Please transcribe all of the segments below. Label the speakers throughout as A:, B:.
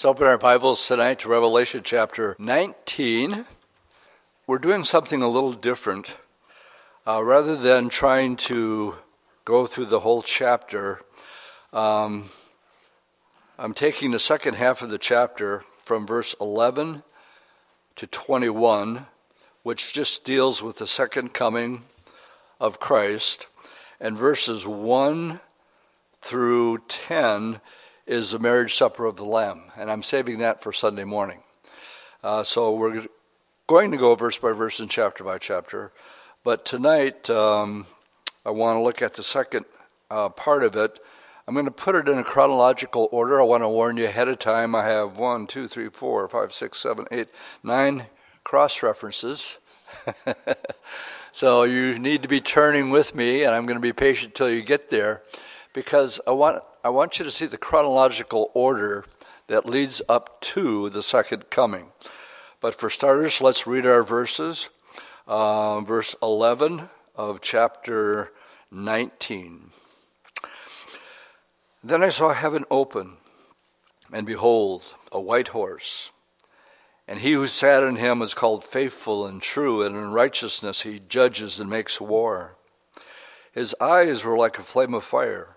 A: Let's open our Bibles tonight to Revelation chapter 19. We're doing something a little different. Uh, rather than trying to go through the whole chapter, um, I'm taking the second half of the chapter from verse 11 to 21, which just deals with the second coming of Christ, and verses 1 through 10 is the marriage supper of the Lamb, and I'm saving that for Sunday morning. Uh, so we're going to go verse by verse and chapter by chapter, but tonight um, I want to look at the second uh, part of it. I'm going to put it in a chronological order. I want to warn you ahead of time. I have one, two, three, four, five, six, seven, eight, nine cross references. so you need to be turning with me, and I'm going to be patient till you get there because I want, I want you to see the chronological order that leads up to the second coming. But for starters, let's read our verses. Uh, verse 11 of chapter 19. Then I saw heaven open, and behold, a white horse. And he who sat in him is called faithful and true, and in righteousness he judges and makes war. His eyes were like a flame of fire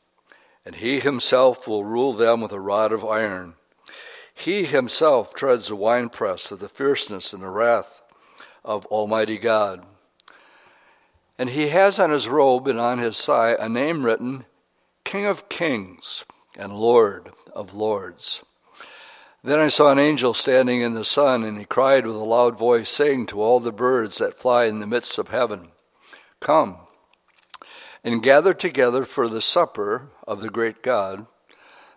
A: and he himself will rule them with a rod of iron. He himself treads the winepress of the fierceness and the wrath of Almighty God. And he has on his robe and on his thigh a name written King of Kings and Lord of Lords. Then I saw an angel standing in the sun, and he cried with a loud voice, saying to all the birds that fly in the midst of heaven, Come and gather together for the supper of the great God,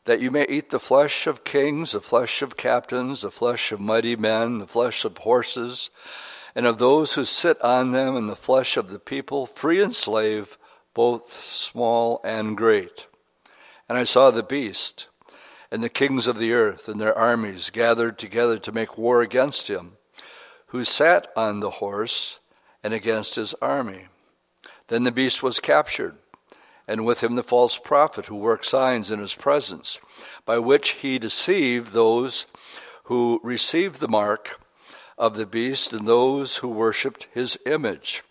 A: that you may eat the flesh of kings, the flesh of captains, the flesh of mighty men, the flesh of horses, and of those who sit on them, and the flesh of the people, free and slave, both small and great. And I saw the beast, and the kings of the earth, and their armies gathered together to make war against him, who sat on the horse, and against his army. Then the beast was captured, and with him the false prophet who worked signs in his presence, by which he deceived those who received the mark of the beast and those who worshipped his image.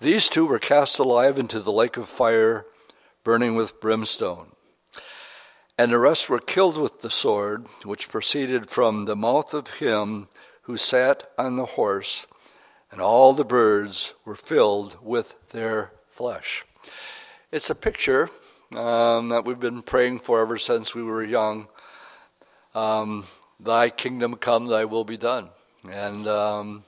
A: These two were cast alive into the lake of fire, burning with brimstone. And the rest were killed with the sword which proceeded from the mouth of him who sat on the horse and all the birds were filled with their flesh. It's a picture um, that we've been praying for ever since we were young. Um, thy kingdom come, thy will be done. And, um,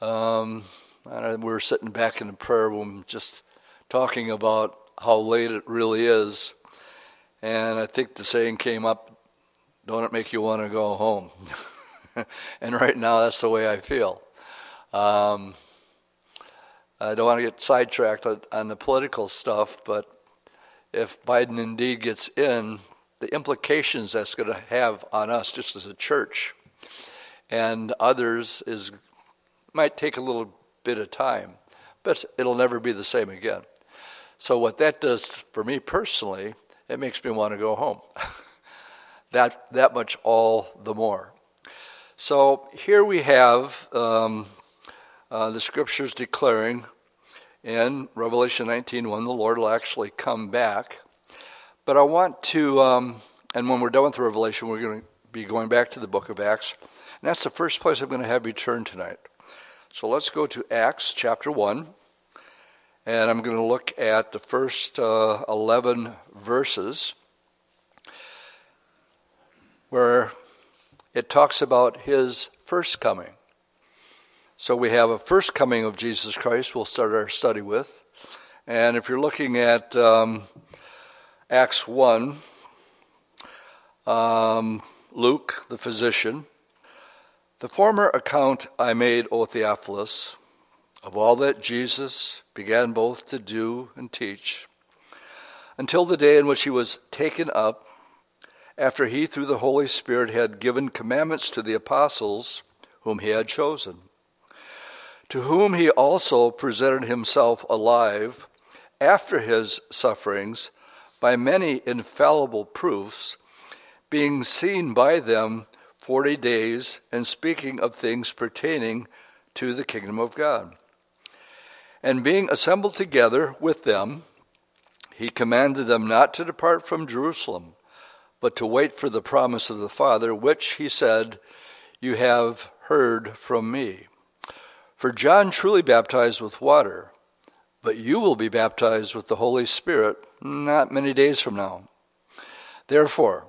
A: um we were sitting back in the prayer room just talking about how late it really is. And I think the saying came up, don't it make you want to go home? and right now, that's the way I feel. Um, I don't want to get sidetracked on, the political stuff, but if Biden indeed gets in, the implications that's going to have on us just as a church and others is might take a little bit of time, but it'll never be the same again. So what that does for me personally, it makes me want to go home. that that much all the more. So here we have um, uh, the scriptures declaring in Revelation 19 when the Lord will actually come back. But I want to, um, and when we're done with Revelation, we're going to be going back to the book of Acts. And that's the first place I'm going to have you turn tonight. So let's go to Acts chapter 1. And I'm going to look at the first uh, 11 verses where it talks about his first coming. So we have a first coming of Jesus Christ, we'll start our study with. And if you're looking at um, Acts 1, um, Luke, the physician, The former account I made, O Theophilus, of all that Jesus began both to do and teach, until the day in which he was taken up, after he, through the Holy Spirit, had given commandments to the apostles whom he had chosen, to whom he also presented himself alive after his sufferings by many infallible proofs, being seen by them forty days and speaking of things pertaining to the kingdom of God. And being assembled together with them, he commanded them not to depart from Jerusalem, but to wait for the promise of the Father, which he said, You have heard from me. For John truly baptized with water, but you will be baptized with the Holy Spirit not many days from now. Therefore,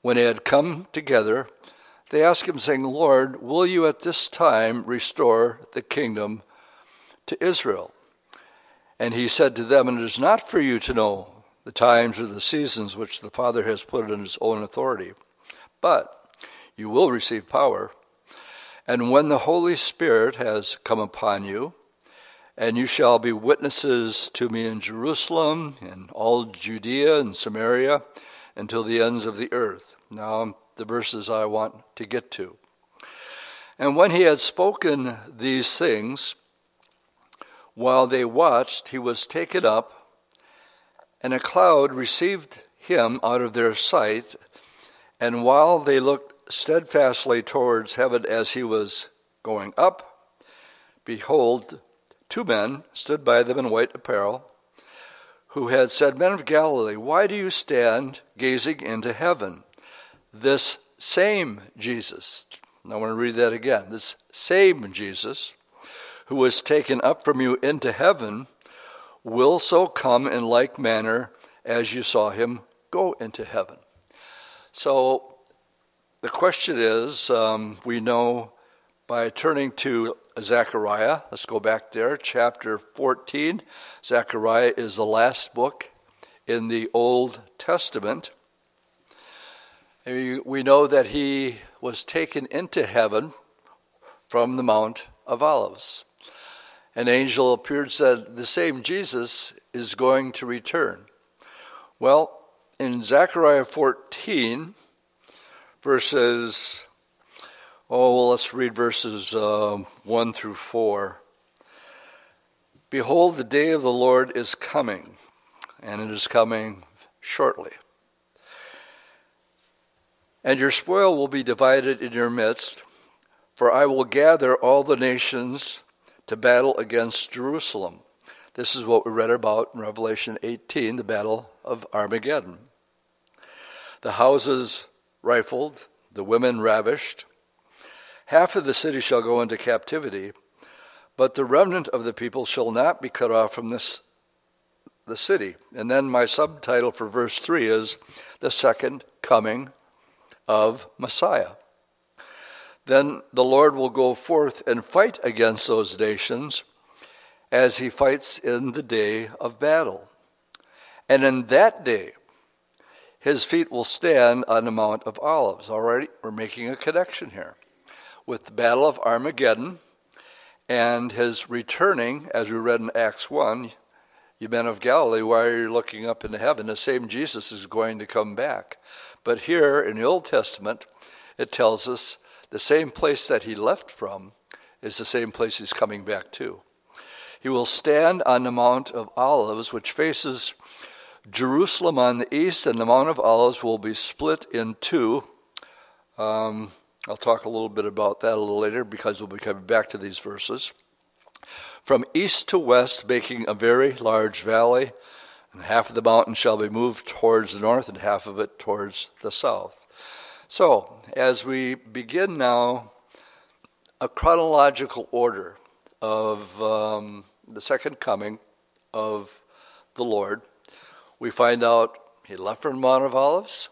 A: when they had come together, they asked him, saying, Lord, will you at this time restore the kingdom to Israel? And he said to them, It is not for you to know the times or the seasons which the Father has put in his own authority, but you will receive power. And when the Holy Spirit has come upon you, and you shall be witnesses to me in Jerusalem, in all Judea and Samaria, until the ends of the earth. Now, the verses I want to get to. And when he had spoken these things, while they watched, he was taken up, and a cloud received him out of their sight. And while they looked steadfastly towards heaven as he was going up, behold, two men stood by them in white apparel, who had said, Men of Galilee, why do you stand gazing into heaven? this same Jesus, I want to read that again, this same Jesus who was taken up from you into heaven will so come in like manner as you saw him go into heaven. So the question is um, we know by turning to Zechariah, let's go back there, chapter 14. Zechariah is the last book in the Old Testament. We know that he was taken into heaven from the Mount of Olives. An angel appeared and said, The same Jesus is going to return. Well, in Zechariah 14, verses, oh, well, let's read verses uh, 1 through 4. Behold, the day of the Lord is coming, and it is coming shortly. And your spoil will be divided in your midst, for I will gather all the nations to battle against Jerusalem. This is what we read about in Revelation 18, the battle of Armageddon. The houses rifled, the women ravished. Half of the city shall go into captivity, but the remnant of the people shall not be cut off from this the city. And then my subtitle for verse 3 is the second coming of Messiah. Then the Lord will go forth and fight against those nations as he fights in the day of battle. And in that day, his feet will stand on the Mount of Olives. Already, we're making a connection here with the Battle of Armageddon and his returning, as we read in Acts 1. You men of Galilee, why are you looking up into heaven? The same Jesus is going to come back. But here in the Old Testament, it tells us the same place that he left from is the same place he's coming back to. He will stand on the Mount of Olives, which faces Jerusalem on the east, and the Mount of Olives will be split in two. Um, I'll talk a little bit about that a little later because we'll be coming back to these verses. From east to west, making a very large valley and half of the mountain shall be moved towards the north, and half of it towards the south. So, as we begin now a chronological order of um, the second coming of the Lord, we find out he left from the Mount of Olives,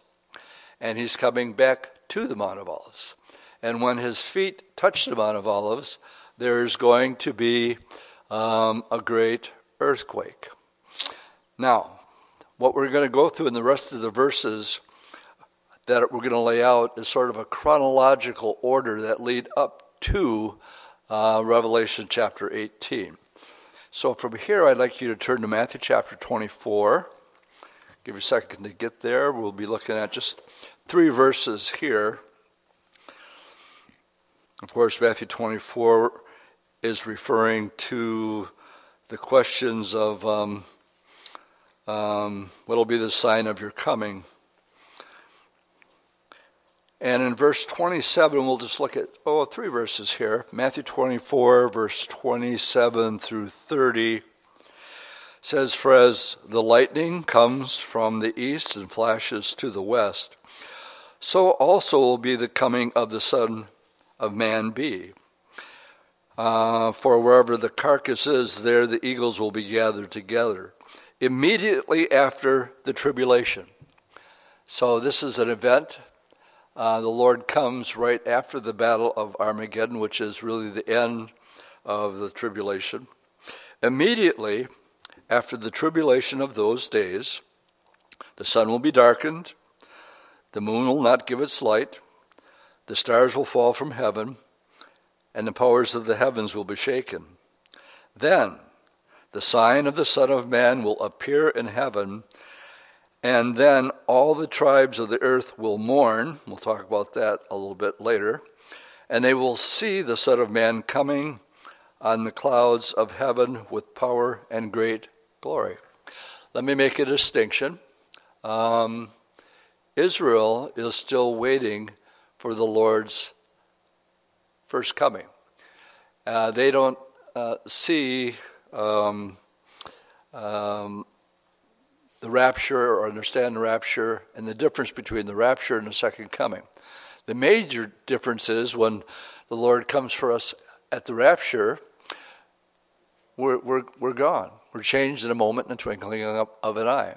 A: and he's coming back to the Mount of Olives. And when his feet touch the Mount of Olives, there's going to be um, a great earthquake. Now, what we're going to go through in the rest of the verses that we're going to lay out is sort of a chronological order that lead up to uh, Revelation chapter 18. So from here, I'd like you to turn to Matthew chapter 24. Give you a second to get there. We'll be looking at just three verses here. Of course, Matthew 24 is referring to the questions of um, um, what will be the sign of your coming. And in verse 27, we'll just look at, oh, three verses here. Matthew 24, verse 27 through 30 says, For as the lightning comes from the east and flashes to the west, so also will be the coming of the Son of Man be. Uh, for wherever the carcass is, there the eagles will be gathered together. Immediately after the tribulation. So, this is an event uh, the Lord comes right after the Battle of Armageddon, which is really the end of the tribulation. Immediately after the tribulation of those days, the sun will be darkened, the moon will not give its light, the stars will fall from heaven, and the powers of the heavens will be shaken. Then the sign of the Son of Man will appear in heaven and then all the tribes of the earth will mourn. We'll talk about that a little bit later. And they will see the Son of Man coming on the clouds of heaven with power and great glory. Let me make a distinction. Um, Israel is still waiting for the Lord's first coming. Uh, they don't uh, see um, um, the rapture or understand the rapture and the difference between the rapture and the second coming. The major difference is when the Lord comes for us at the rapture, we're, we're, we're gone. We're changed in a moment, in a twinkling of an eye.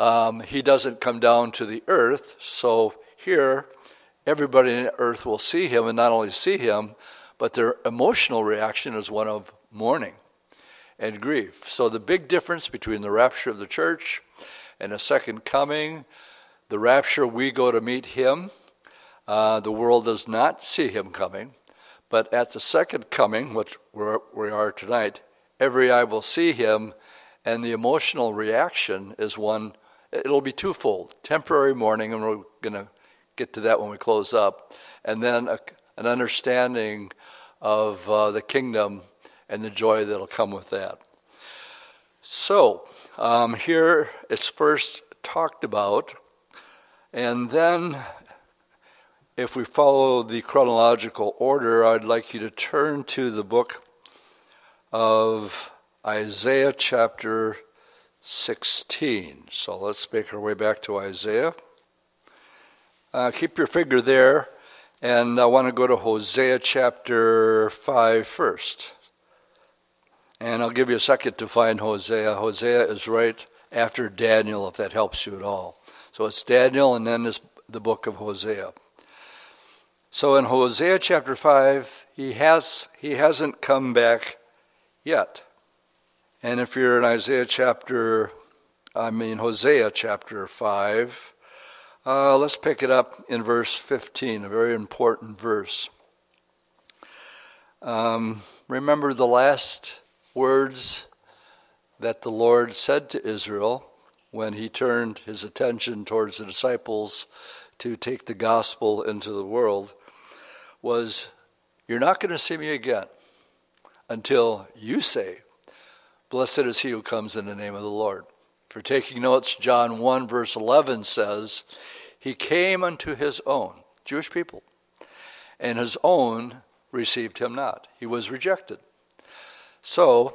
A: Um, he doesn't come down to the earth, so here, everybody the earth will see him, and not only see him, but their emotional reaction is one of mourning and grief. So the big difference between the rapture of the church and a second coming. The rapture, we go to meet him. Uh, the world does not see him coming. But at the second coming, which we are tonight, every eye will see him, and the emotional reaction is one, it'll be twofold temporary mourning, and we're going to get to that when we close up, and then a, an understanding of uh, the kingdom and the joy that'll come with that. So, um, here it's first talked about, and then if we follow the chronological order, I'd like you to turn to the book of Isaiah chapter 16. So let's make our way back to Isaiah. Uh, keep your finger there, and I want to go to Hosea chapter 5 first. And I'll give you a second to find Hosea. Hosea is right after Daniel, if that helps you at all. So it's Daniel and then this, the book of Hosea. So in Hosea chapter 5, he, has, he hasn't come back yet. And if you're in Isaiah chapter, I mean Hosea chapter 5, uh, let's pick it up in verse 15, a very important verse. Um, remember the last words that the Lord said to Israel when he turned his attention towards the disciples to take the gospel into the world was, You're not going to see me again until you say, Blessed is he who comes in the name of the Lord. For taking notes, John 1, verse 11 says, He came unto his own, Jewish people, and his own received him not. He was rejected. So,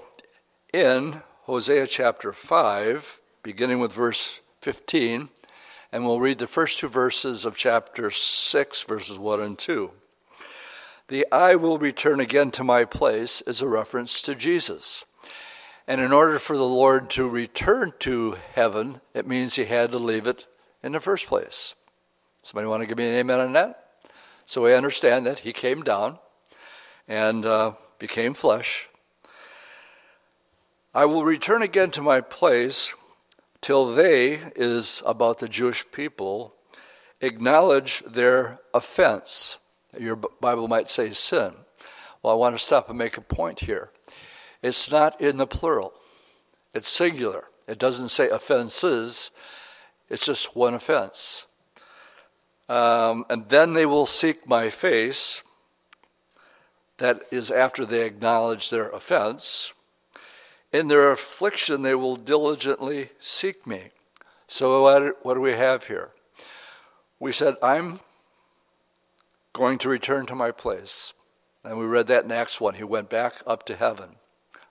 A: in Hosea chapter 5, beginning with verse 15, and we'll read the first two verses of chapter 6, verses 1 and 2. The I will return again to my place is a reference to Jesus. And in order for the Lord to return to heaven, it means he had to leave it in the first place. Somebody want to give me an amen on that? So we understand that he came down and uh, became flesh I will return again to my place till they is about the Jewish people acknowledge their offense. Your Bible might say sin. Well, I want to stop and make a point here. It's not in the plural, it's singular. It doesn't say offenses, it's just one offense. Um, and then they will seek my face. That is after they acknowledge their offense. In their affliction, they will diligently seek me. So, what, what do we have here? We said, I'm going to return to my place. And we read that in Acts 1. He went back up to heaven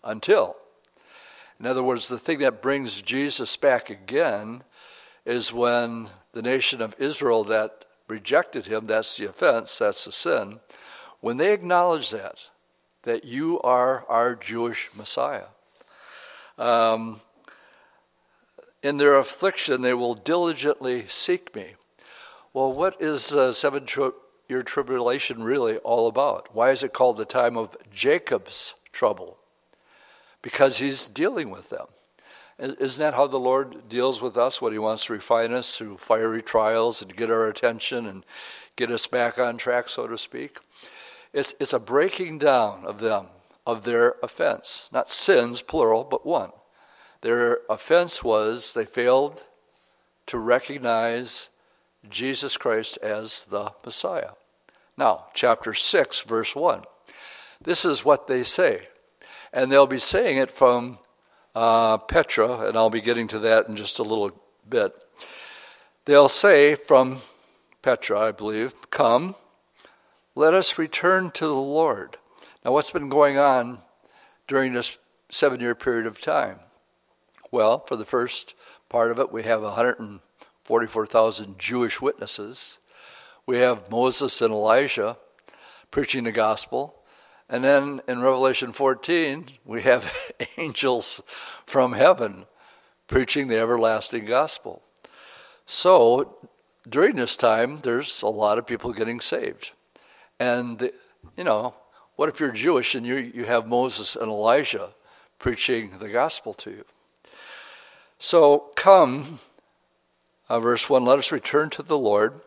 A: until. In other words, the thing that brings Jesus back again is when the nation of Israel that rejected him, that's the offense, that's the sin, when they acknowledge that, that you are our Jewish Messiah. Um, in their affliction, they will diligently seek me. Well, what is uh, 7 your tribulation really all about? Why is it called the time of Jacob's trouble? Because he's dealing with them. Isn't that how the Lord deals with us What he wants to refine us through fiery trials and get our attention and get us back on track, so to speak? It's, it's a breaking down of them, of their offense. Not sins, plural, but one. Their offense was they failed to recognize Jesus Christ as the Messiah. Now, chapter 6, verse 1. This is what they say. And they'll be saying it from uh, Petra, and I'll be getting to that in just a little bit. They'll say from Petra, I believe, Come, let us return to the Lord. Now, what's been going on during this seven year period of time? Well, for the first part of it, we have 144,000 Jewish witnesses. We have Moses and Elijah preaching the gospel. And then in Revelation 14, we have angels from heaven preaching the everlasting gospel. So during this time, there's a lot of people getting saved. And, you know, what if you're Jewish and you, you have Moses and Elijah preaching the gospel to you? So come, uh, verse 1 let us return to the Lord.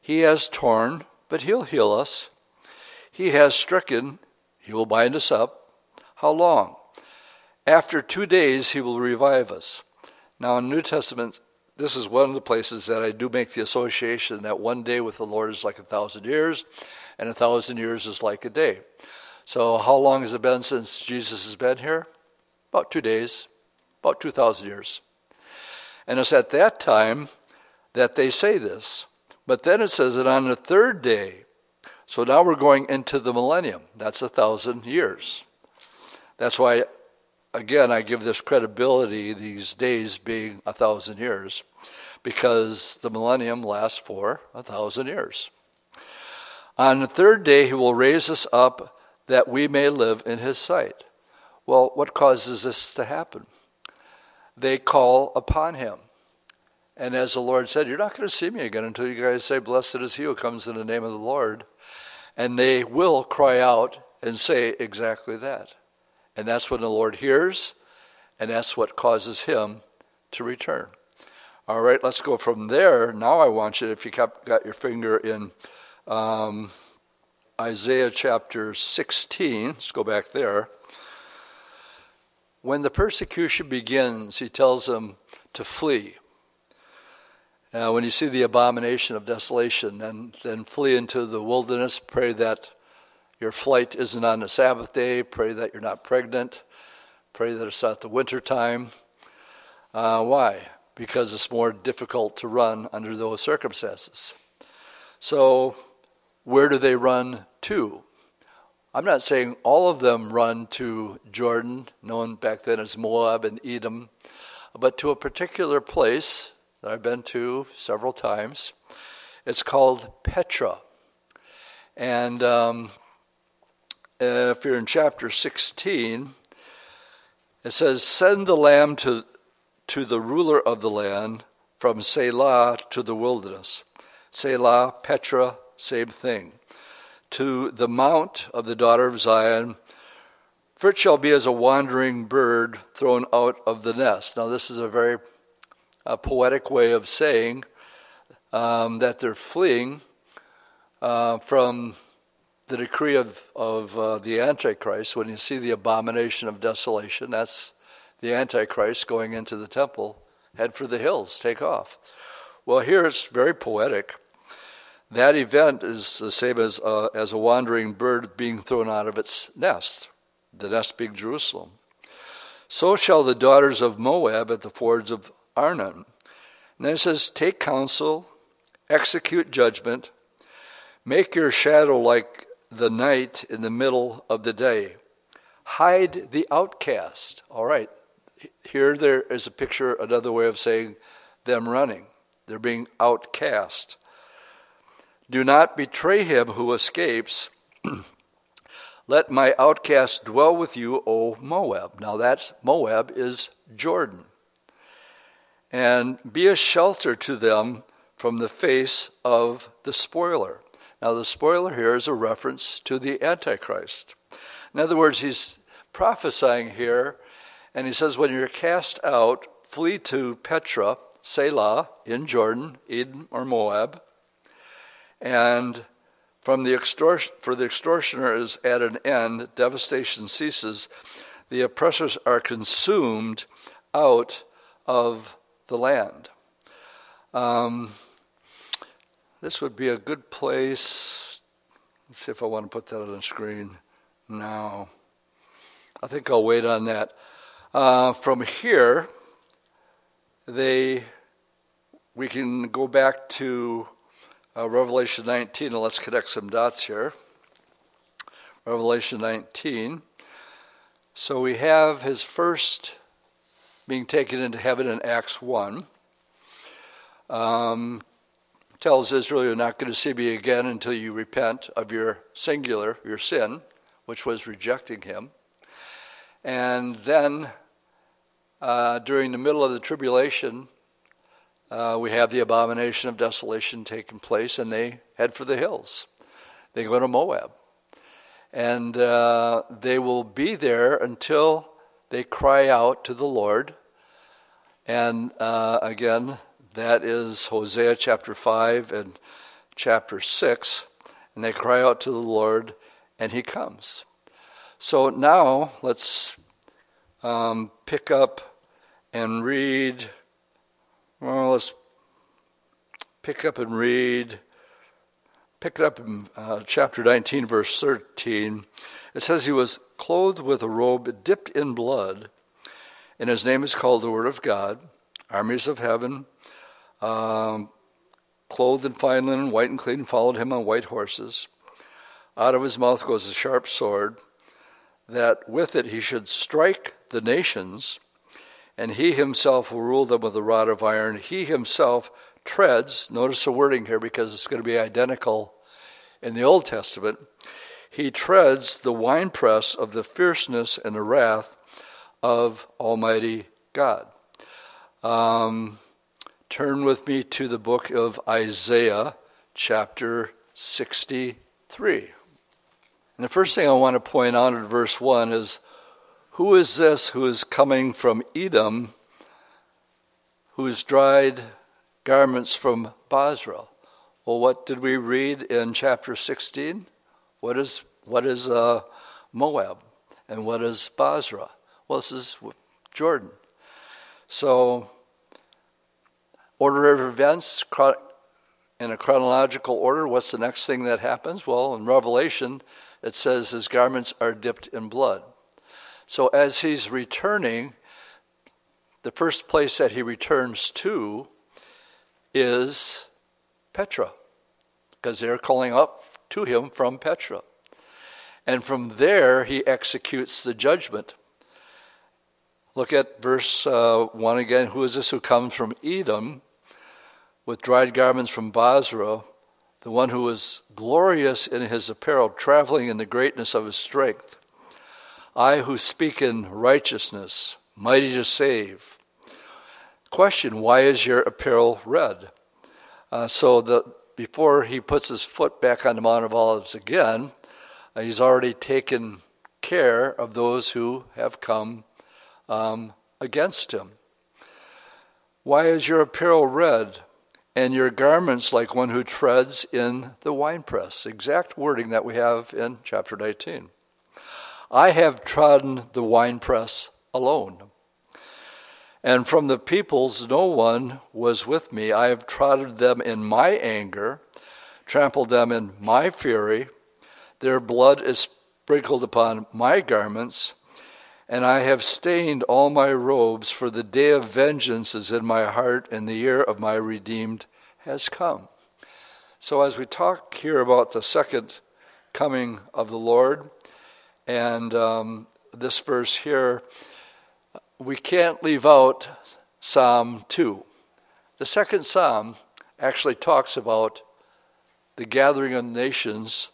A: He has torn, but he'll heal us. He has stricken, he will bind us up. How long? After two days, he will revive us. Now, in New Testament, this is one of the places that I do make the association that one day with the Lord is like a thousand years, and a thousand years is like a day. So, how long has it been since Jesus has been here? About two days, about 2,000 years. And it's at that time that they say this. But then it says that on the third day, so now we're going into the millennium. That's a thousand years. That's why, again, I give this credibility, these days being a thousand years, because the millennium lasts for a thousand years. On the third day, he will raise us up that we may live in his sight. Well, what causes this to happen? They call upon him. And as the Lord said, You're not going to see me again until you guys say, Blessed is he who comes in the name of the Lord. And they will cry out and say exactly that. And that's when the Lord hears, and that's what causes him to return. All right, let's go from there. Now I want you, if you got your finger in um, Isaiah chapter 16, let's go back there. When the persecution begins, he tells them to flee. Uh, when you see the abomination of desolation, then, then flee into the wilderness. Pray that your flight isn't on the Sabbath day. Pray that you're not pregnant. Pray that it's not the winter time. Uh, why? Because it's more difficult to run under those circumstances. So, where do they run to? I'm not saying all of them run to Jordan, known back then as Moab and Edom, but to a particular place that I've been to several times. It's called Petra. And um, if you're in chapter 16, it says, Send the lamb to, to the ruler of the land from Sela to the wilderness. Sela, Petra, same thing. To the mount of the daughter of Zion, for it shall be as a wandering bird thrown out of the nest. Now, this is a very a poetic way of saying um, that they're fleeing uh, from the decree of, of uh, the Antichrist. When you see the abomination of desolation, that's the Antichrist going into the temple. Head for the hills, take off. Well, here it's very poetic. That event is the same as, uh, as a wandering bird being thrown out of its nest, the nest being Jerusalem. So shall the daughters of Moab at the fords of Arnon. And then it says, Take counsel, execute judgment, make your shadow like the night in the middle of the day. Hide the outcast. All right, here there is a picture, another way of saying them running. They're being outcast. Do not betray him who escapes. Let my outcast dwell with you, O Moab. Now that Moab is Jordan. And be a shelter to them from the face of the spoiler. Now, the spoiler here is a reference to the Antichrist. In other words, he's prophesying here, and he says, When you're cast out, flee to Petra, Sela, in Jordan, Edom, or Moab, and from the extortion, for the extortioner is at an end, devastation ceases, the oppressors are consumed out of the land. Um, this would be a good place. Let's see if I want to put that on the screen now. I think I'll wait on that. Uh, from here, they we can go back to uh, Revelation 19, and let's connect some dots here. Revelation 19. So we have his first being taken into heaven in Acts 1. Um, tells Israel, You're not going to see me again until you repent of your singular, your sin, which was rejecting him. And then uh, during the middle of the tribulation, uh, we have the abomination of desolation taking place, and they head for the hills. They go to Moab. And uh, they will be there until they cry out to the Lord. And uh, again, that is Hosea chapter 5 and chapter 6. And they cry out to the Lord, and He comes. So now let's um, pick up and read well, let's pick up and read. Pick it up in uh, chapter 19, verse 13. It says, He was clothed with a robe dipped in blood, and his name is called the Word of God. Armies of heaven, um, clothed in fine linen, white and clean, followed him on white horses. Out of his mouth goes a sharp sword, that with it he should strike the nations and he himself will rule them with a rod of iron. He himself treads, notice the wording here because it's going to be identical in the Old Testament. He treads the winepress of the fierceness and the wrath of Almighty God. Um, turn with me to the book of Isaiah, chapter 63. And the first thing I want to point out in verse 1 is who is this who is coming from Edom, whose dried garments from Bozrah? Well, what did we read in chapter 16? What is, what is uh, Moab? And what is Bozrah? Well, this is Jordan. So, order of events in a chronological order, what's the next thing that happens? Well, in Revelation, it says his garments are dipped in blood. So as he's returning, the first place that he returns to is Petra, because they're calling up to him from Petra. And from there, he executes the judgment. Look at verse uh, 1 again. Who is this who comes from Edom with dried garments from Bozrah, the one who is glorious in his apparel, traveling in the greatness of his strength? I who speak in righteousness, mighty to save. Question Why is your apparel red? Uh, so the, before he puts his foot back on the Mount of Olives again, uh, he's already taken care of those who have come um, against him. Why is your apparel red? and your garments like one who treads in the winepress. Exact wording that we have in chapter 19. I have trodden the winepress alone. And from the peoples no one was with me. I have trodden them in my anger, trampled them in my fury. Their blood is sprinkled upon my garments, and I have stained all my robes, for the day of vengeance is in my heart, and the year of my redeemed has come. So, as we talk here about the second coming of the Lord, and um, this verse here, we can't leave out Psalm 2. The second psalm actually talks about the gathering of nations,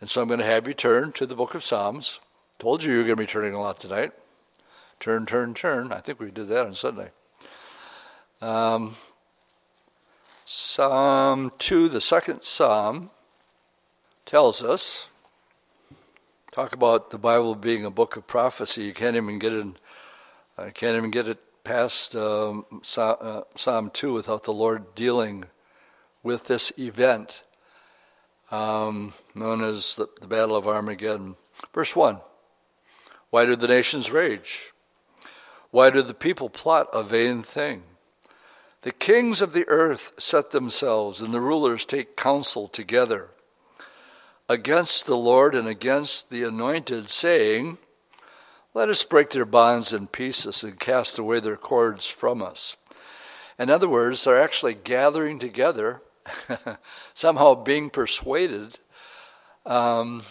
A: and so I'm going to have you turn to the book of Psalms. Told you you're going to be turning a lot tonight. Turn, turn, turn. I think we did that on Sunday. Um, psalm 2, the second psalm, tells us talk about the Bible being a book of prophecy. You can't even get it I can't even get it past um, uh, Psalm 2 without the Lord dealing with this event um, known as the, the Battle of Armageddon. Verse 1 Why do the nations rage? Why do the people plot a vain thing? The kings of the earth set themselves, and the rulers take counsel together against the Lord and against the anointed, saying, let us break their bonds in pieces and cast away their cords from us. In other words, they're actually gathering together, somehow being persuaded um,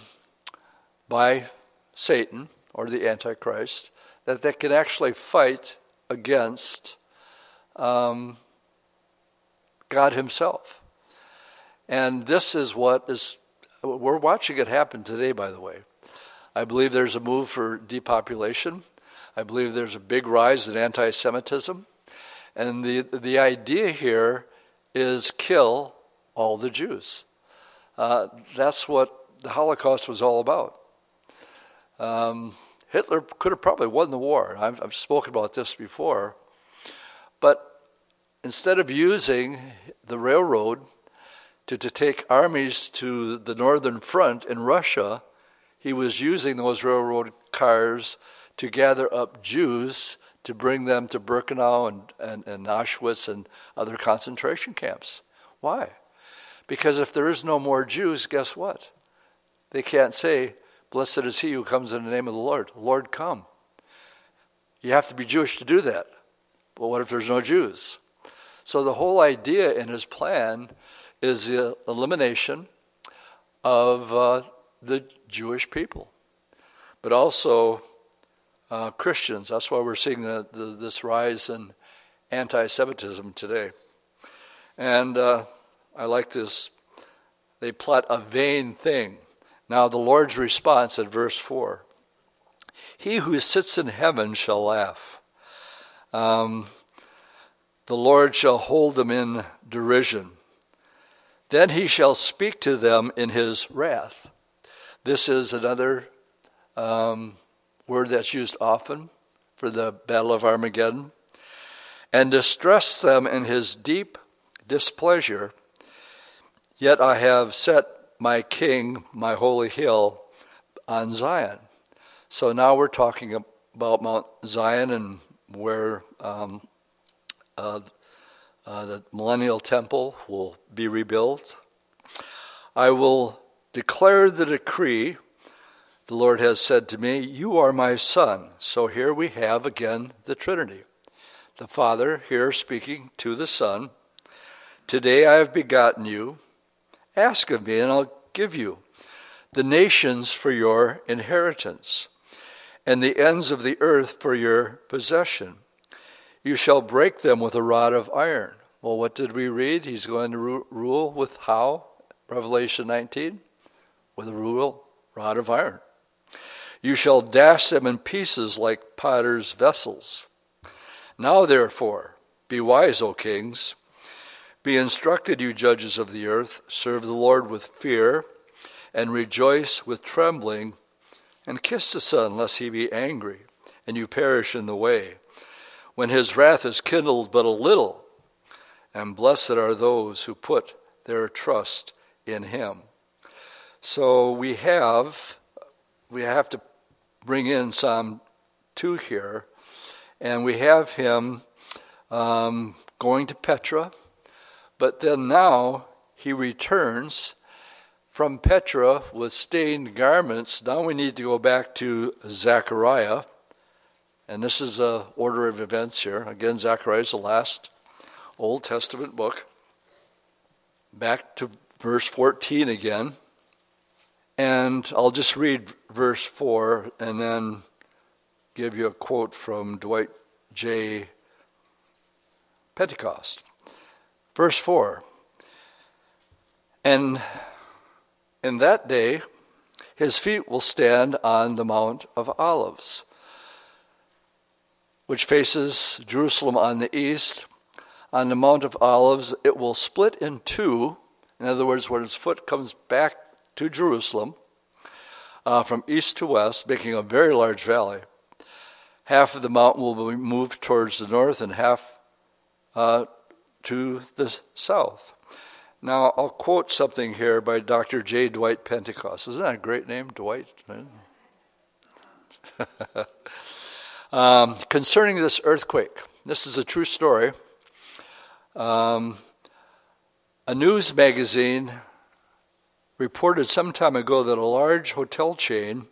A: by Satan or the Antichrist that they can actually fight against um, God Himself. And this is what is, we're watching it happen today, by the way. I believe there's a move for depopulation. I believe there's a big rise in anti Semitism. And the, the idea here is kill all the Jews. Uh, that's what the Holocaust was all about. Um, Hitler could have probably won the war. I've, I've spoken about this before. But instead of using the railroad to, to take armies to the northern front in Russia, he was using those railroad cars to gather up Jews to bring them to Birkenau and, and, and Auschwitz and other concentration camps. Why? Because if there is no more Jews, guess what? They can't say, Blessed is he who comes in the name of the Lord. Lord, come. You have to be Jewish to do that. But what if there's no Jews? So the whole idea in his plan is the elimination of uh, the Jewish people, but also uh, Christians. That's why we're seeing the, the, this rise in anti Semitism today. And uh, I like this. They plot a vain thing. Now, the Lord's response at verse 4 He who sits in heaven shall laugh. Um, the Lord shall hold them in derision. Then he shall speak to them in his wrath. This is another um, word that's used often for the Battle of Armageddon. And distress them in his deep displeasure. Yet I have set my king, my holy hill, on Zion. So now we're talking about Mount Zion and where um, uh, uh, the millennial temple will be rebuilt. I will Declare the decree. The Lord has said to me, You are my son. So here we have again the Trinity. The Father here speaking to the Son. Today I have begotten you. Ask of me, and I'll give you the nations for your inheritance, and the ends of the earth for your possession. You shall break them with a rod of iron. Well, what did we read? He's going to rule with how? Revelation 19 with a rule rod of iron. You shall dash them in pieces like potter's vessels. Now, therefore, be wise, O kings. Be instructed, you judges of the earth. Serve the Lord with fear, and rejoice with trembling, and kiss the Son, lest he be angry, and you perish in the way. When his wrath is kindled but a little, and blessed are those who put their trust in him. So we have we have to bring in Psalm 2 here, and we have him um, going to Petra, but then now he returns from Petra with stained garments. Now we need to go back to Zechariah, and this is a order of events here. Again, Zechariah is the last Old Testament book. Back to verse 14 again. And I'll just read verse 4 and then give you a quote from Dwight J. Pentecost. Verse 4 And in that day his feet will stand on the Mount of Olives, which faces Jerusalem on the east. On the Mount of Olives, it will split in two. In other words, when its foot comes back to Jerusalem uh, from east to west, making a very large valley. Half of the mountain will be moved towards the north and half uh, to the south. Now, I'll quote something here by Dr. J. Dwight Pentecost. Isn't that a great name, Dwight? um, concerning this earthquake, this is a true story. Um, a news magazine reported some time ago that a large hotel chain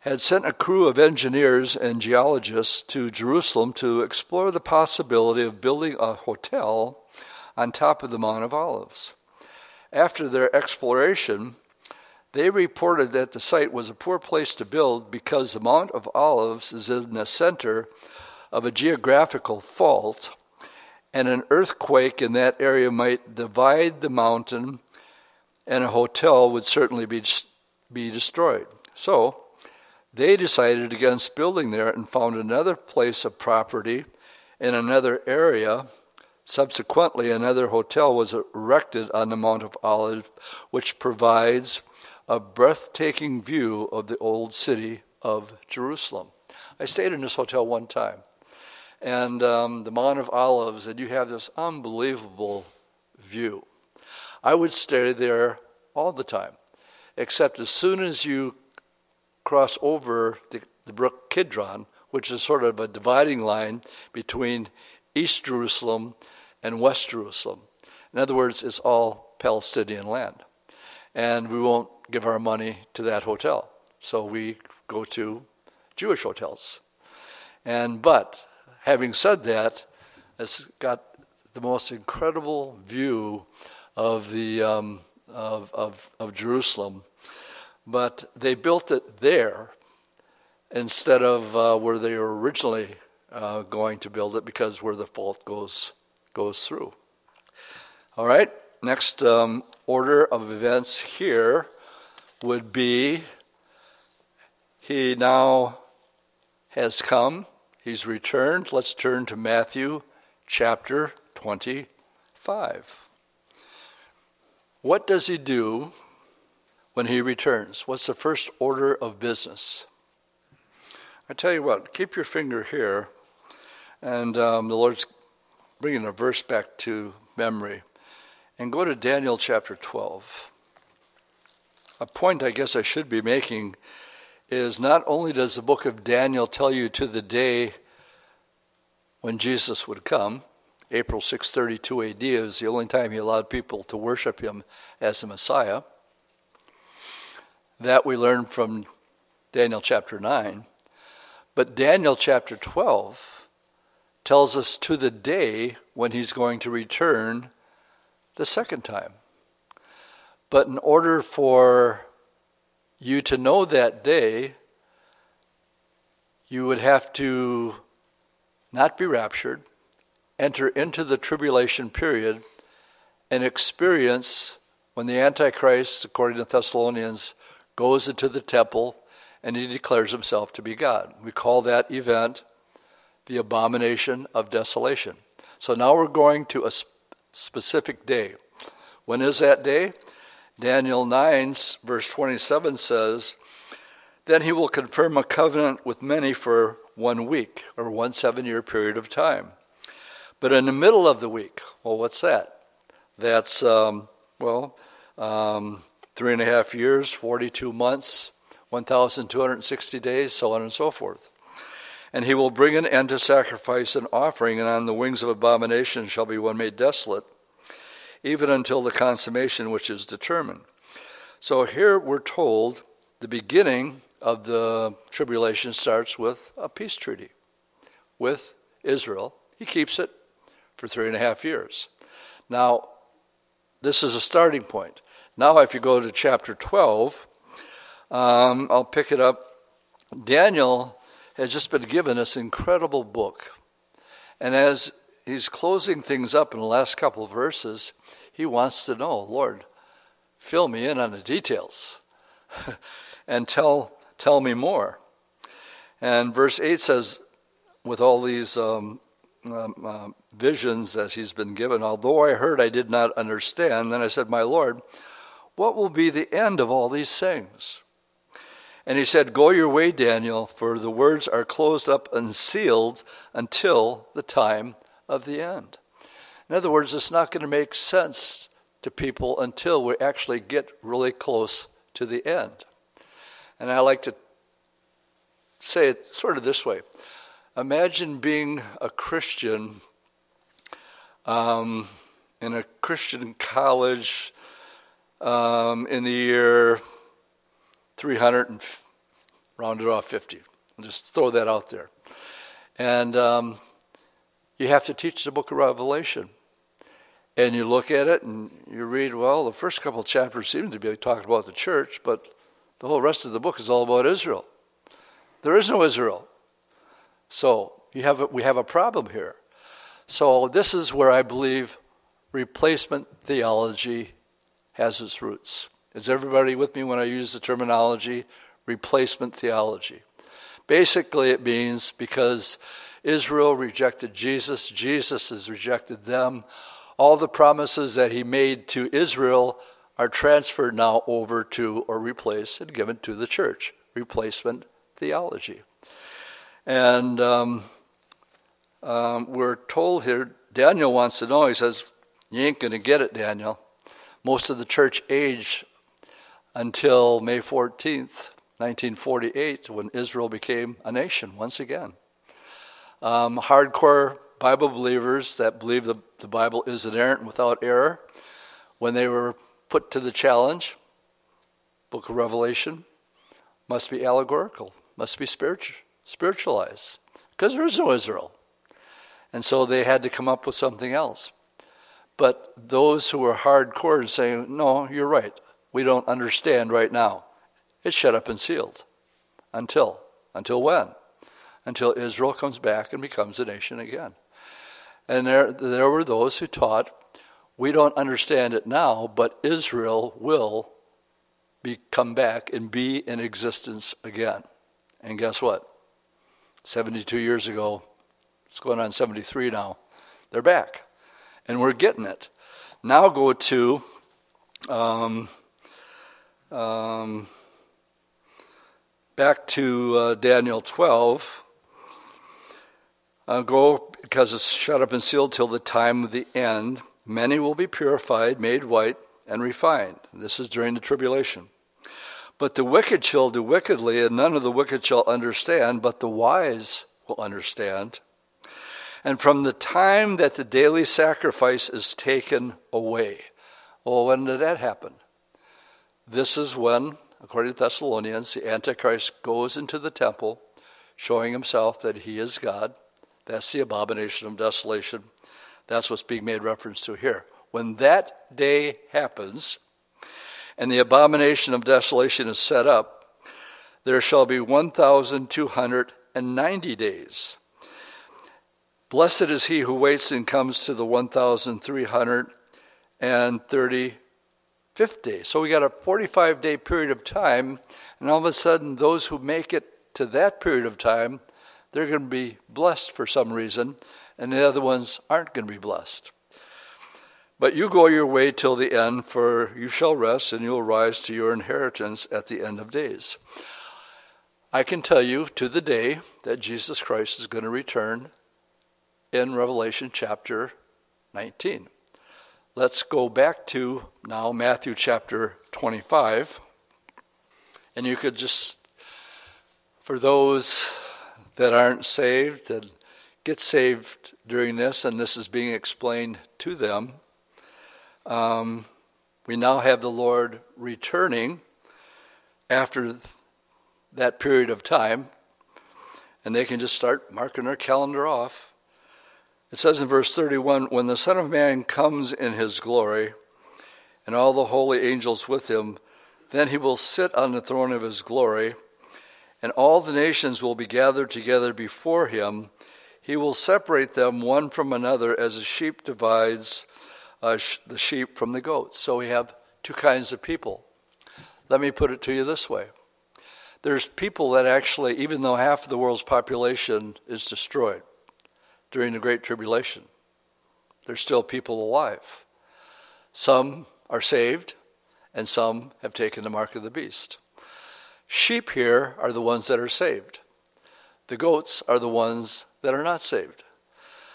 A: had sent a crew of engineers and geologists to Jerusalem to explore the possibility of building a hotel on top of the Mount of Olives. After their exploration, they reported that the site was a poor place to build because the Mount of Olives is in the center of a geographical fault, and an earthquake in that area might divide the mountain and a hotel would certainly be, be destroyed. So they decided against building there and found another place of property in another area. Subsequently, another hotel was erected on the Mount of Olives, which provides a breathtaking view of the old city of Jerusalem. I stayed in this hotel one time, and um, the Mount of Olives, and you have this unbelievable view. I would stay there all the time, except as soon as you cross over the, the brook Kidron, which is sort of a dividing line between East Jerusalem and West Jerusalem. In other words, it's all Palestinian land. And we won't give our money to that hotel. So we go to Jewish hotels. And but having said that, it's got the most incredible view of the um, of, of, of Jerusalem, but they built it there instead of uh, where they were originally uh, going to build it because where the fault goes goes through. All right, next um, order of events here would be he now has come, he's returned. Let's turn to Matthew chapter 25. What does he do when he returns? What's the first order of business? I tell you what, keep your finger here, and um, the Lord's bringing a verse back to memory. And go to Daniel chapter 12. A point I guess I should be making is not only does the book of Daniel tell you to the day when Jesus would come, April 632 AD is the only time he allowed people to worship him as the Messiah. That we learn from Daniel chapter 9. But Daniel chapter 12 tells us to the day when he's going to return the second time. But in order for you to know that day, you would have to not be raptured, enter into the tribulation period and experience when the Antichrist, according to Thessalonians, goes into the temple and he declares himself to be God. We call that event the abomination of desolation. So now we're going to a specific day. When is that day? Daniel 9, verse 27 says, Then he will confirm a covenant with many for one week, or one seven year period of time But in the middle of the week, well, what's that? That's, um, well, um, three and a half years, 42 months, 1,260 days, so on and so forth. And he will bring an end to sacrifice and offering, and on the wings of abomination shall be one made desolate, even until the consummation which is determined. So here we're told the beginning of the tribulation starts with a peace treaty with Israel. He keeps it for three and a half years. Now, this is a starting point. Now, if you go to chapter 12, um, I'll pick it up. Daniel has just been given this incredible book. And as he's closing things up in the last couple of verses, he wants to know, Lord, fill me in on the details and tell, tell me more. And verse 8 says, with all these um, um, uh, visions that he's been given, although I heard I did not understand, then I said, My Lord, what will be the end of all these things? And he said, Go your way, Daniel, for the words are closed up and sealed until the time of the end. In other words, it's not going to make sense to people until we actually get really close to the end. And I like to say it sort of this way Imagine being a Christian um, in a Christian college um, in the year 300 and rounded off 50. I'll just throw that out there. And um, you have to teach the book of Revelation. And you look at it and you read, well, the first couple chapters seem to be talking about the church, but the whole rest of the book is all about Israel. There is no Israel. So you have a, we have a problem here. So this is where I believe replacement theology has its roots. Is everybody with me when I use the terminology replacement theology? Basically, it means because Israel rejected Jesus, Jesus has rejected them. All the promises that he made to Israel are transferred now over to or replaced and given to the church. Replacement theology. And um, um, we're told here, Daniel wants to know, he says, You ain't going to get it, Daniel. Most of the church age until May 14th, 1948, when Israel became a nation once again. Um, hardcore Bible believers that believe the, the Bible is inerrant and without error, when they were put to the challenge, book of Revelation must be allegorical, must be spiritual spiritualized because there is no Israel. And so they had to come up with something else. But those who were hardcore and saying, no, you're right, we don't understand right now, it's shut up and sealed. Until. Until when? Until Israel comes back and becomes a nation again. And there, there were those who taught, we don't understand it now, but Israel will be, come back and be in existence again. And guess what? 72 years ago, it's going on 73 now, they're back. And we're getting it. Now go to um, um, back to uh, Daniel 12. Uh, go because it's shut up and sealed till the time of the end. Many will be purified, made white, and refined. This is during the tribulation. But the wicked shall do wickedly, and none of the wicked shall understand, but the wise will understand. And from the time that the daily sacrifice is taken away. Well, when did that happen? This is when, according to Thessalonians, the Antichrist goes into the temple, showing himself that he is God. That's the abomination of desolation. That's what's being made reference to here. When that day happens, and the abomination of desolation is set up, there shall be 1,290 days. Blessed is he who waits and comes to the 1,335th day. So we got a 45 day period of time, and all of a sudden, those who make it to that period of time, they're going to be blessed for some reason, and the other ones aren't going to be blessed. But you go your way till the end, for you shall rest, and you'll rise to your inheritance at the end of days. I can tell you to the day that Jesus Christ is going to return in Revelation chapter 19. Let's go back to now Matthew chapter 25. And you could just, for those that aren't saved and get saved during this, and this is being explained to them, um, we now have the Lord returning after that period of time, and they can just start marking their calendar off. It says in verse 31 When the Son of Man comes in his glory, and all the holy angels with him, then he will sit on the throne of his glory, and all the nations will be gathered together before him. He will separate them one from another as a sheep divides uh, sh- the sheep from the goats. So we have two kinds of people. Let me put it to you this way there's people that actually, even though half of the world's population is destroyed during the Great Tribulation, there's still people alive. Some are saved, and some have taken the mark of the beast. Sheep here are the ones that are saved. The goats are the ones that are not saved.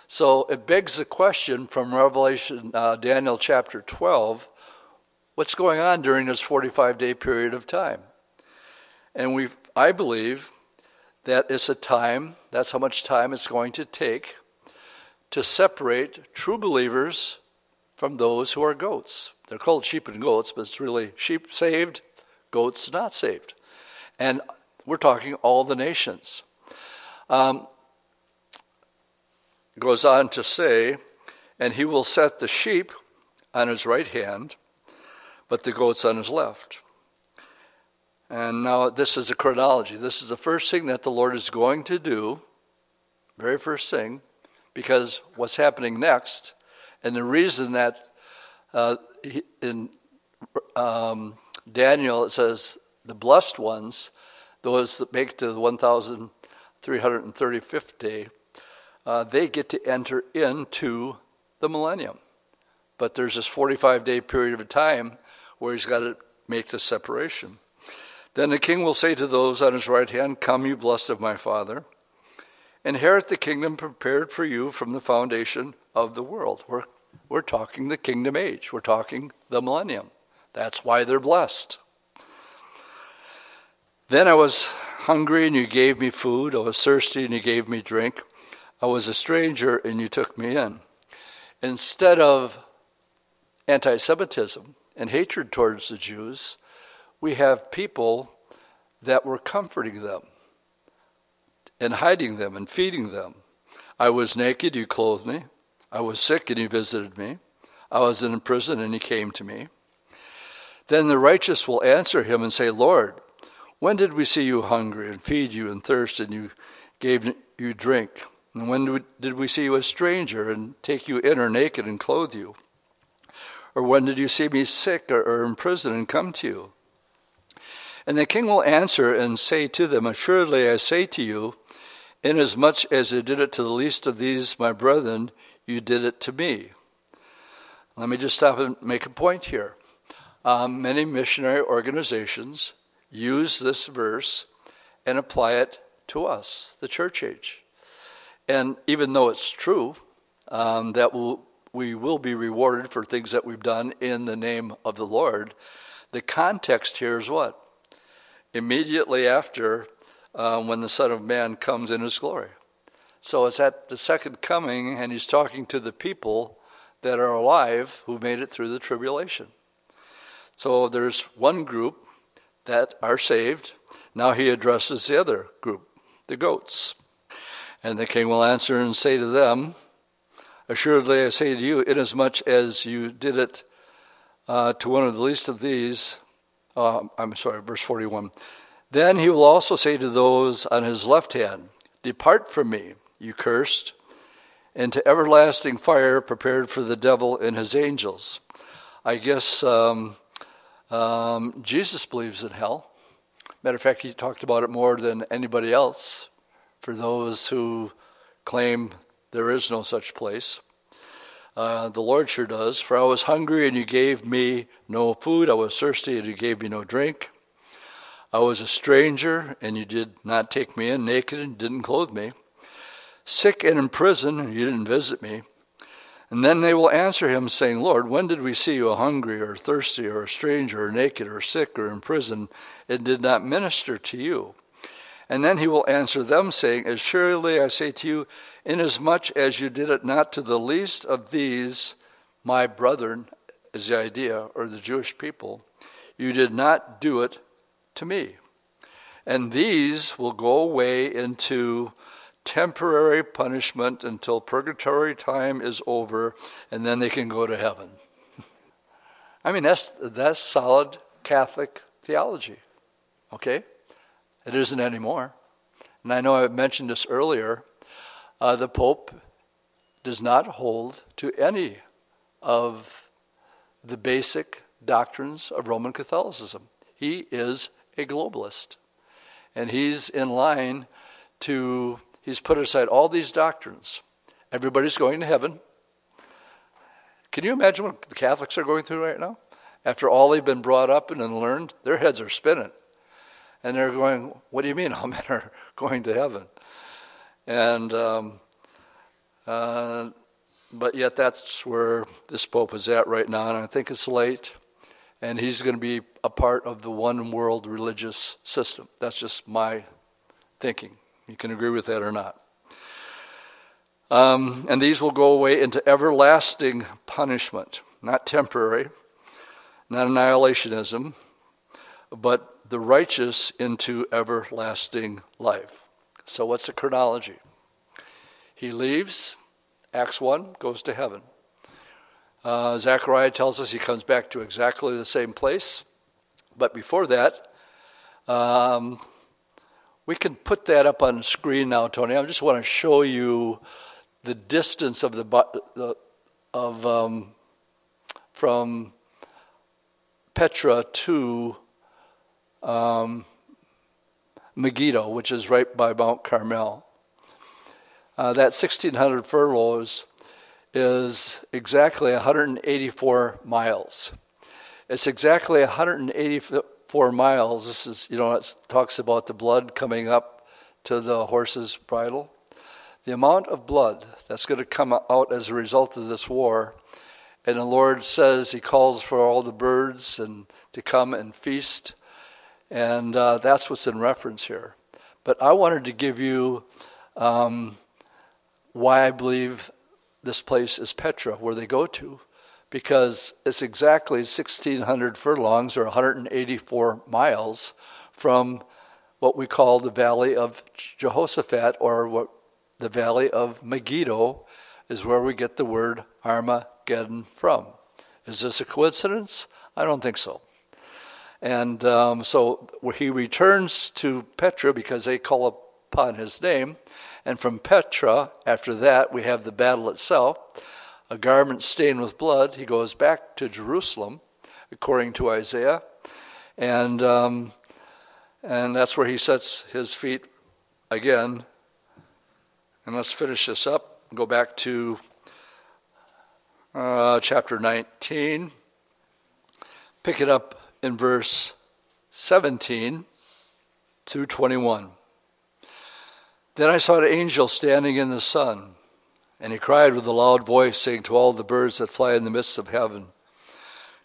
A: So it begs the question from Revelation, uh, Daniel chapter 12 what's going on during this 45 day period of time? And we, I believe that it's a time, that's how much time it's going to take to separate true believers from those who are goats. They're called sheep and goats, but it's really sheep saved, goats not saved. And we're talking all the nations. Um, goes on to say, and he will set the sheep on his right hand, but the goats on his left. And now this is a chronology. This is the first thing that the Lord is going to do, very first thing, because what's happening next, and the reason that uh, in um, Daniel it says the blessed ones, those that make to the 1,335th day, uh, they get to enter into the millennium. But there's this 45 day period of time where he's got to make the separation. Then the king will say to those on his right hand, Come, you blessed of my Father, inherit the kingdom prepared for you from the foundation of the world. We're, we're talking the kingdom age, we're talking the millennium. That's why they're blessed. Then I was hungry, and you gave me food. I was thirsty, and you gave me drink. I was a stranger and you took me in. Instead of anti Semitism and hatred towards the Jews, we have people that were comforting them and hiding them and feeding them. I was naked, you clothed me. I was sick, and you visited me. I was in prison, and you came to me. Then the righteous will answer him and say, Lord, when did we see you hungry and feed you and thirst, and you gave you drink? And when did we see you a stranger and take you in or naked and clothe you? Or when did you see me sick or, in prison and come to you? And the king will answer and say to them, Assuredly I say to you, inasmuch as you did it to the least of these my brethren, you did it to me. Let me just stop and make a point here. Um, many missionary organizations use this verse and apply it to us, the church age. And even though it's true um, that we'll, we will be rewarded for things that we've done in the name of the Lord, the context here is what? Immediately after uh, when the Son of Man comes in his glory. So it's at the second coming, and he's talking to the people that are alive who made it through the tribulation. So there's one group that are saved. Now he addresses the other group, the goats. And the king will answer and say to them, Assuredly I say to you, inasmuch as you did it uh, to one of the least of these, uh, I'm sorry, verse 41. Then he will also say to those on his left hand, Depart from me, you cursed, into everlasting fire prepared for the devil and his angels. I guess um, um, Jesus believes in hell. Matter of fact, he talked about it more than anybody else for those who claim there is no such place. Uh, the Lord sure does. For I was hungry and you gave me no food. I was thirsty and you gave me no drink. I was a stranger and you did not take me in, naked and didn't clothe me. sick and in prison, and you didn't visit me. And then they will answer him, saying, Lord, when did we see you hungry or thirsty or a stranger or naked or sick or in prison and did not minister to you? And then he will answer them, saying, As surely I say to you, inasmuch as you did it not to the least of these, my brethren, is the idea, or the Jewish people, you did not do it to me. And these will go away into temporary punishment until purgatory time is over, and then they can go to heaven. I mean, that's, that's solid Catholic theology, okay? It isn't anymore. And I know I mentioned this earlier. Uh, the Pope does not hold to any of the basic doctrines of Roman Catholicism. He is a globalist. And he's in line to, he's put aside all these doctrines. Everybody's going to heaven. Can you imagine what the Catholics are going through right now? After all they've been brought up and learned, their heads are spinning. And they're going, What do you mean all men are going to heaven? And, um, uh, but yet that's where this Pope is at right now, and I think it's late. And he's going to be a part of the one world religious system. That's just my thinking. You can agree with that or not. Um, and these will go away into everlasting punishment, not temporary, not annihilationism, but the righteous into everlasting life. So, what's the chronology? He leaves, Acts 1, goes to heaven. Uh, Zechariah tells us he comes back to exactly the same place. But before that, um, we can put that up on screen now, Tony. I just want to show you the distance of the of um, from Petra to um, Megiddo, which is right by Mount Carmel. Uh, that 1,600 furlongs is exactly 184 miles. It's exactly 184 miles. This is, you know, it talks about the blood coming up to the horse's bridle. The amount of blood that's going to come out as a result of this war. And the Lord says He calls for all the birds and to come and feast and uh, that's what's in reference here. But I wanted to give you um, why I believe this place is Petra, where they go to, because it's exactly 1,600 furlongs or 184 miles from what we call the Valley of Jehoshaphat, or what the Valley of Megiddo is where we get the word Armageddon from. Is this a coincidence? I don't think so. And um, so he returns to Petra because they call upon his name. And from Petra, after that, we have the battle itself. A garment stained with blood. He goes back to Jerusalem, according to Isaiah. And, um, and that's where he sets his feet again. And let's finish this up. Go back to uh, chapter 19. Pick it up in verse 17 through 21. Then I saw an angel standing in the sun, and he cried with a loud voice, saying to all the birds that fly in the midst of heaven,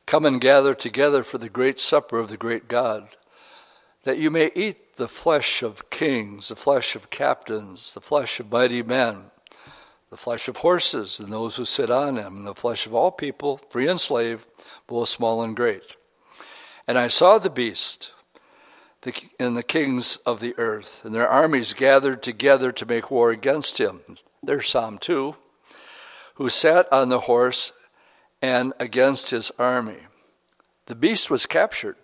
A: Come and gather together for the great supper of the great God, that you may eat the flesh of kings, the flesh of captains, the flesh of mighty men, the flesh of horses and those who sit on them, and the flesh of all people, free and slave, both small and great. And I saw the beast and the kings of the earth, and their armies gathered together to make war against him. There's Psalm 2. Who sat on the horse and against his army. The beast was captured,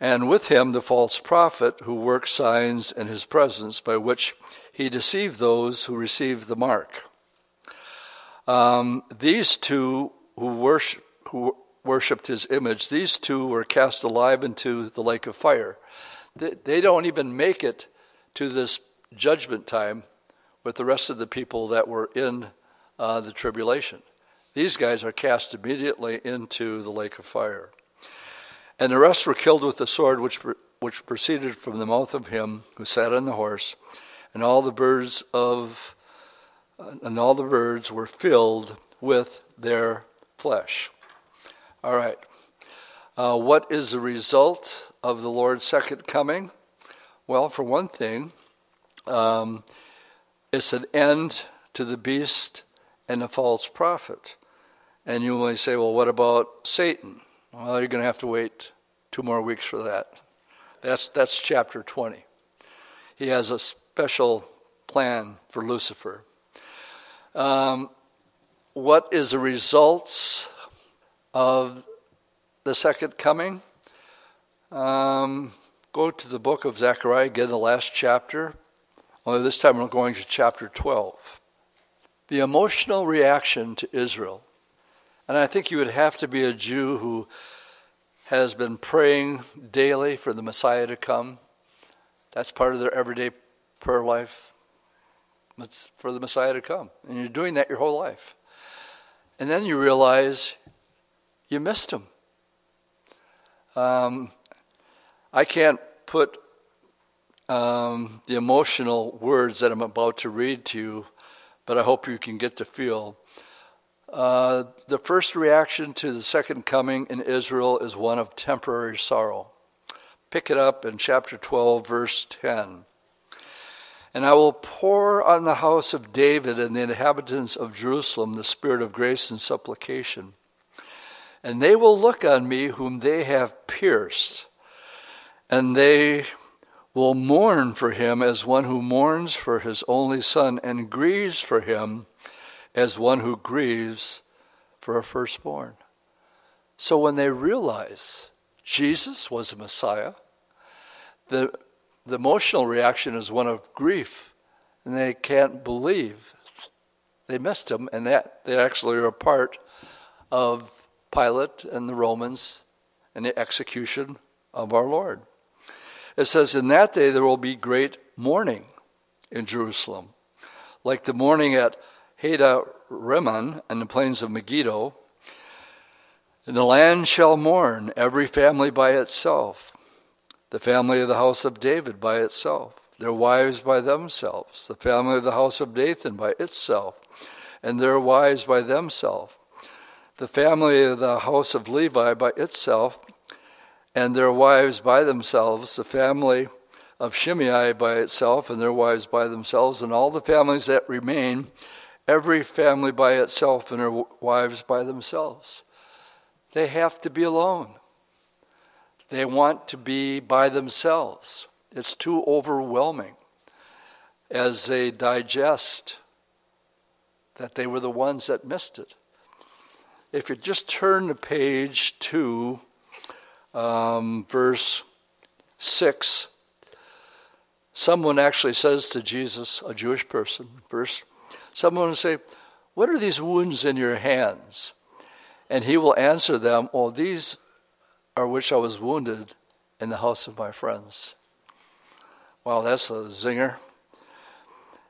A: and with him the false prophet who worked signs in his presence by which he deceived those who received the mark. Um, these two who who worshipped his image, these two were cast alive into the lake of fire. They don't even make it to this judgment time with the rest of the people that were in uh, the tribulation. These guys are cast immediately into the lake of fire. And the rest were killed with the sword which, which proceeded from the mouth of him who sat on the horse, and all the birds of and all the birds were filled with their flesh. All right. Uh, what is the result of the Lord's second coming? Well, for one thing, um, it's an end to the beast and the false prophet. And you may say, well, what about Satan? Well, you're going to have to wait two more weeks for that. That's, that's chapter 20. He has a special plan for Lucifer. Um, what is the results of the second coming? Um, go to the book of Zechariah, again, the last chapter. Only this time we're going to chapter 12. The emotional reaction to Israel. And I think you would have to be a Jew who has been praying daily for the Messiah to come. That's part of their everyday prayer life for the Messiah to come. And you're doing that your whole life. And then you realize you missed him. Um, I can't put um, the emotional words that I'm about to read to you, but I hope you can get the feel. Uh, the first reaction to the second coming in Israel is one of temporary sorrow. Pick it up in chapter 12, verse 10. And I will pour on the house of David and the inhabitants of Jerusalem the spirit of grace and supplication. And they will look on me whom they have pierced, and they will mourn for him as one who mourns for his only son, and grieves for him as one who grieves for a firstborn. So when they realize Jesus was a Messiah, the the emotional reaction is one of grief, and they can't believe they missed him, and that they actually are a part of Pilate and the Romans and the execution of our Lord. It says, In that day there will be great mourning in Jerusalem, like the mourning at Hadad Rimmon and the plains of Megiddo. And the land shall mourn, every family by itself the family of the house of David by itself, their wives by themselves, the family of the house of Nathan by itself, and their wives by themselves, the family of the house of Levi by itself, and their wives by themselves, the family of Shimei by itself, and their wives by themselves, and all the families that remain, every family by itself, and their wives by themselves. They have to be alone. They want to be by themselves. It's too overwhelming as they digest that they were the ones that missed it. If you just turn the page to um, verse 6, someone actually says to Jesus, a Jewish person, verse, someone will say, What are these wounds in your hands? And he will answer them, Oh, these are which I was wounded in the house of my friends. Wow, that's a zinger.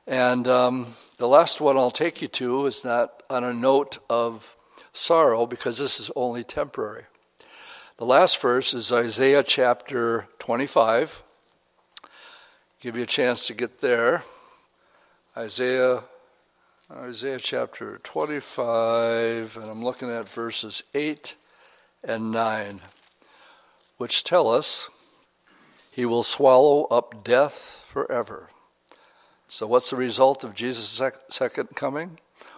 A: And um, the last one I'll take you to is not on a note of sorrow because this is only temporary. The last verse is Isaiah chapter 25. Give you a chance to get there. Isaiah Isaiah chapter 25, and I'm looking at verses 8 and 9 which tell us he will swallow up death forever. So, what's the result of Jesus' second coming?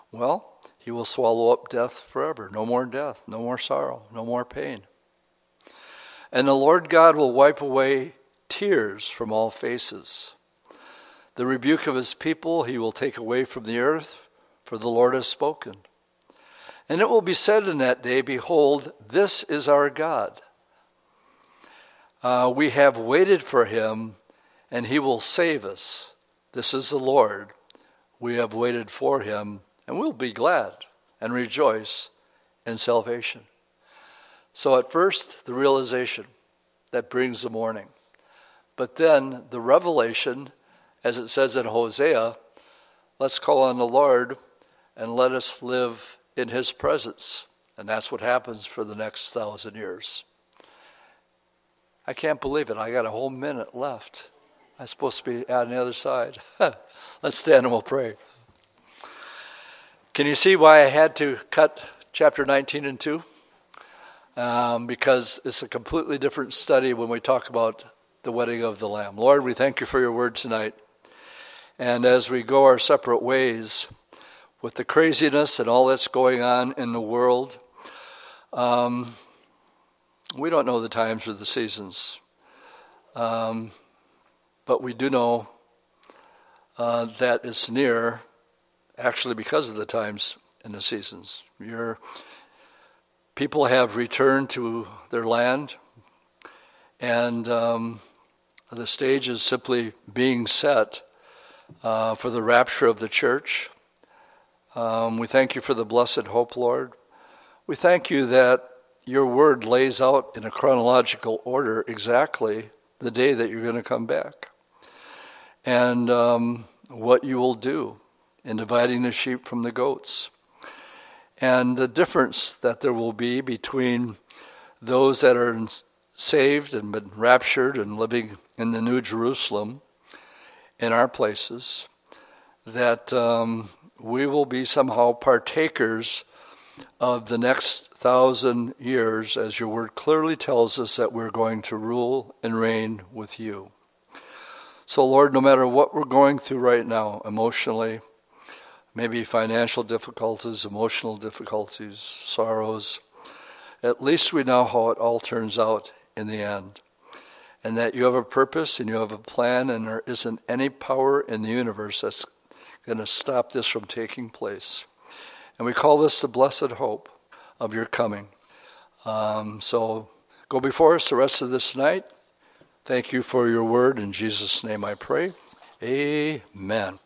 A: Well, he will swallow up death forever. No more death, no more sorrow, no more pain. And the Lord God will wipe away tears from all faces. The rebuke of his people he will take away from the earth, for the Lord has spoken. And it will be said in that day, Behold, this is our God. Uh, we have waited for him, and he will save us. This is the Lord. We have waited for him, and we'll be glad and rejoice in salvation. So, at first, the realization that brings the mourning. But then the revelation, as it says in Hosea, let's call on the Lord and let us live in his presence. And that's what happens for the next thousand years. I can't believe it. I got a whole minute left. I'm supposed to be on the other side. Let's stand and we'll pray. Can you see why I had to cut chapter 19 in two? Um, because it's a completely different study when we talk about the wedding of the Lamb. Lord, we thank you for your word tonight. And as we go our separate ways, with the craziness and all that's going on in the world, um, we don't know the times or the seasons. Um, but we do know uh, that it's near, actually, because of the times and the seasons. Your people have returned to their land, and um, the stage is simply being set uh, for the rapture of the church. Um, we thank you for the blessed hope, Lord. We thank you that your word lays out in a chronological order exactly the day that you're going to come back and um, what you will do in dividing the sheep from the goats, and the difference that there will be between those that are saved and been raptured and living in the New Jerusalem in our places, that um, we will be somehow partakers of the next thousand years, as your word clearly tells us that we're going to rule and reign with you. So, Lord, no matter what we're going through right now, emotionally, maybe financial difficulties, emotional difficulties, sorrows, at least we know how it all turns out in the end. And that you have a purpose and you have a plan, and there isn't any power in the universe that's going to stop this from taking place. And we call this the blessed hope of your coming. Um, so go before us the rest of this night. Thank you for your word. In Jesus' name I pray. Amen.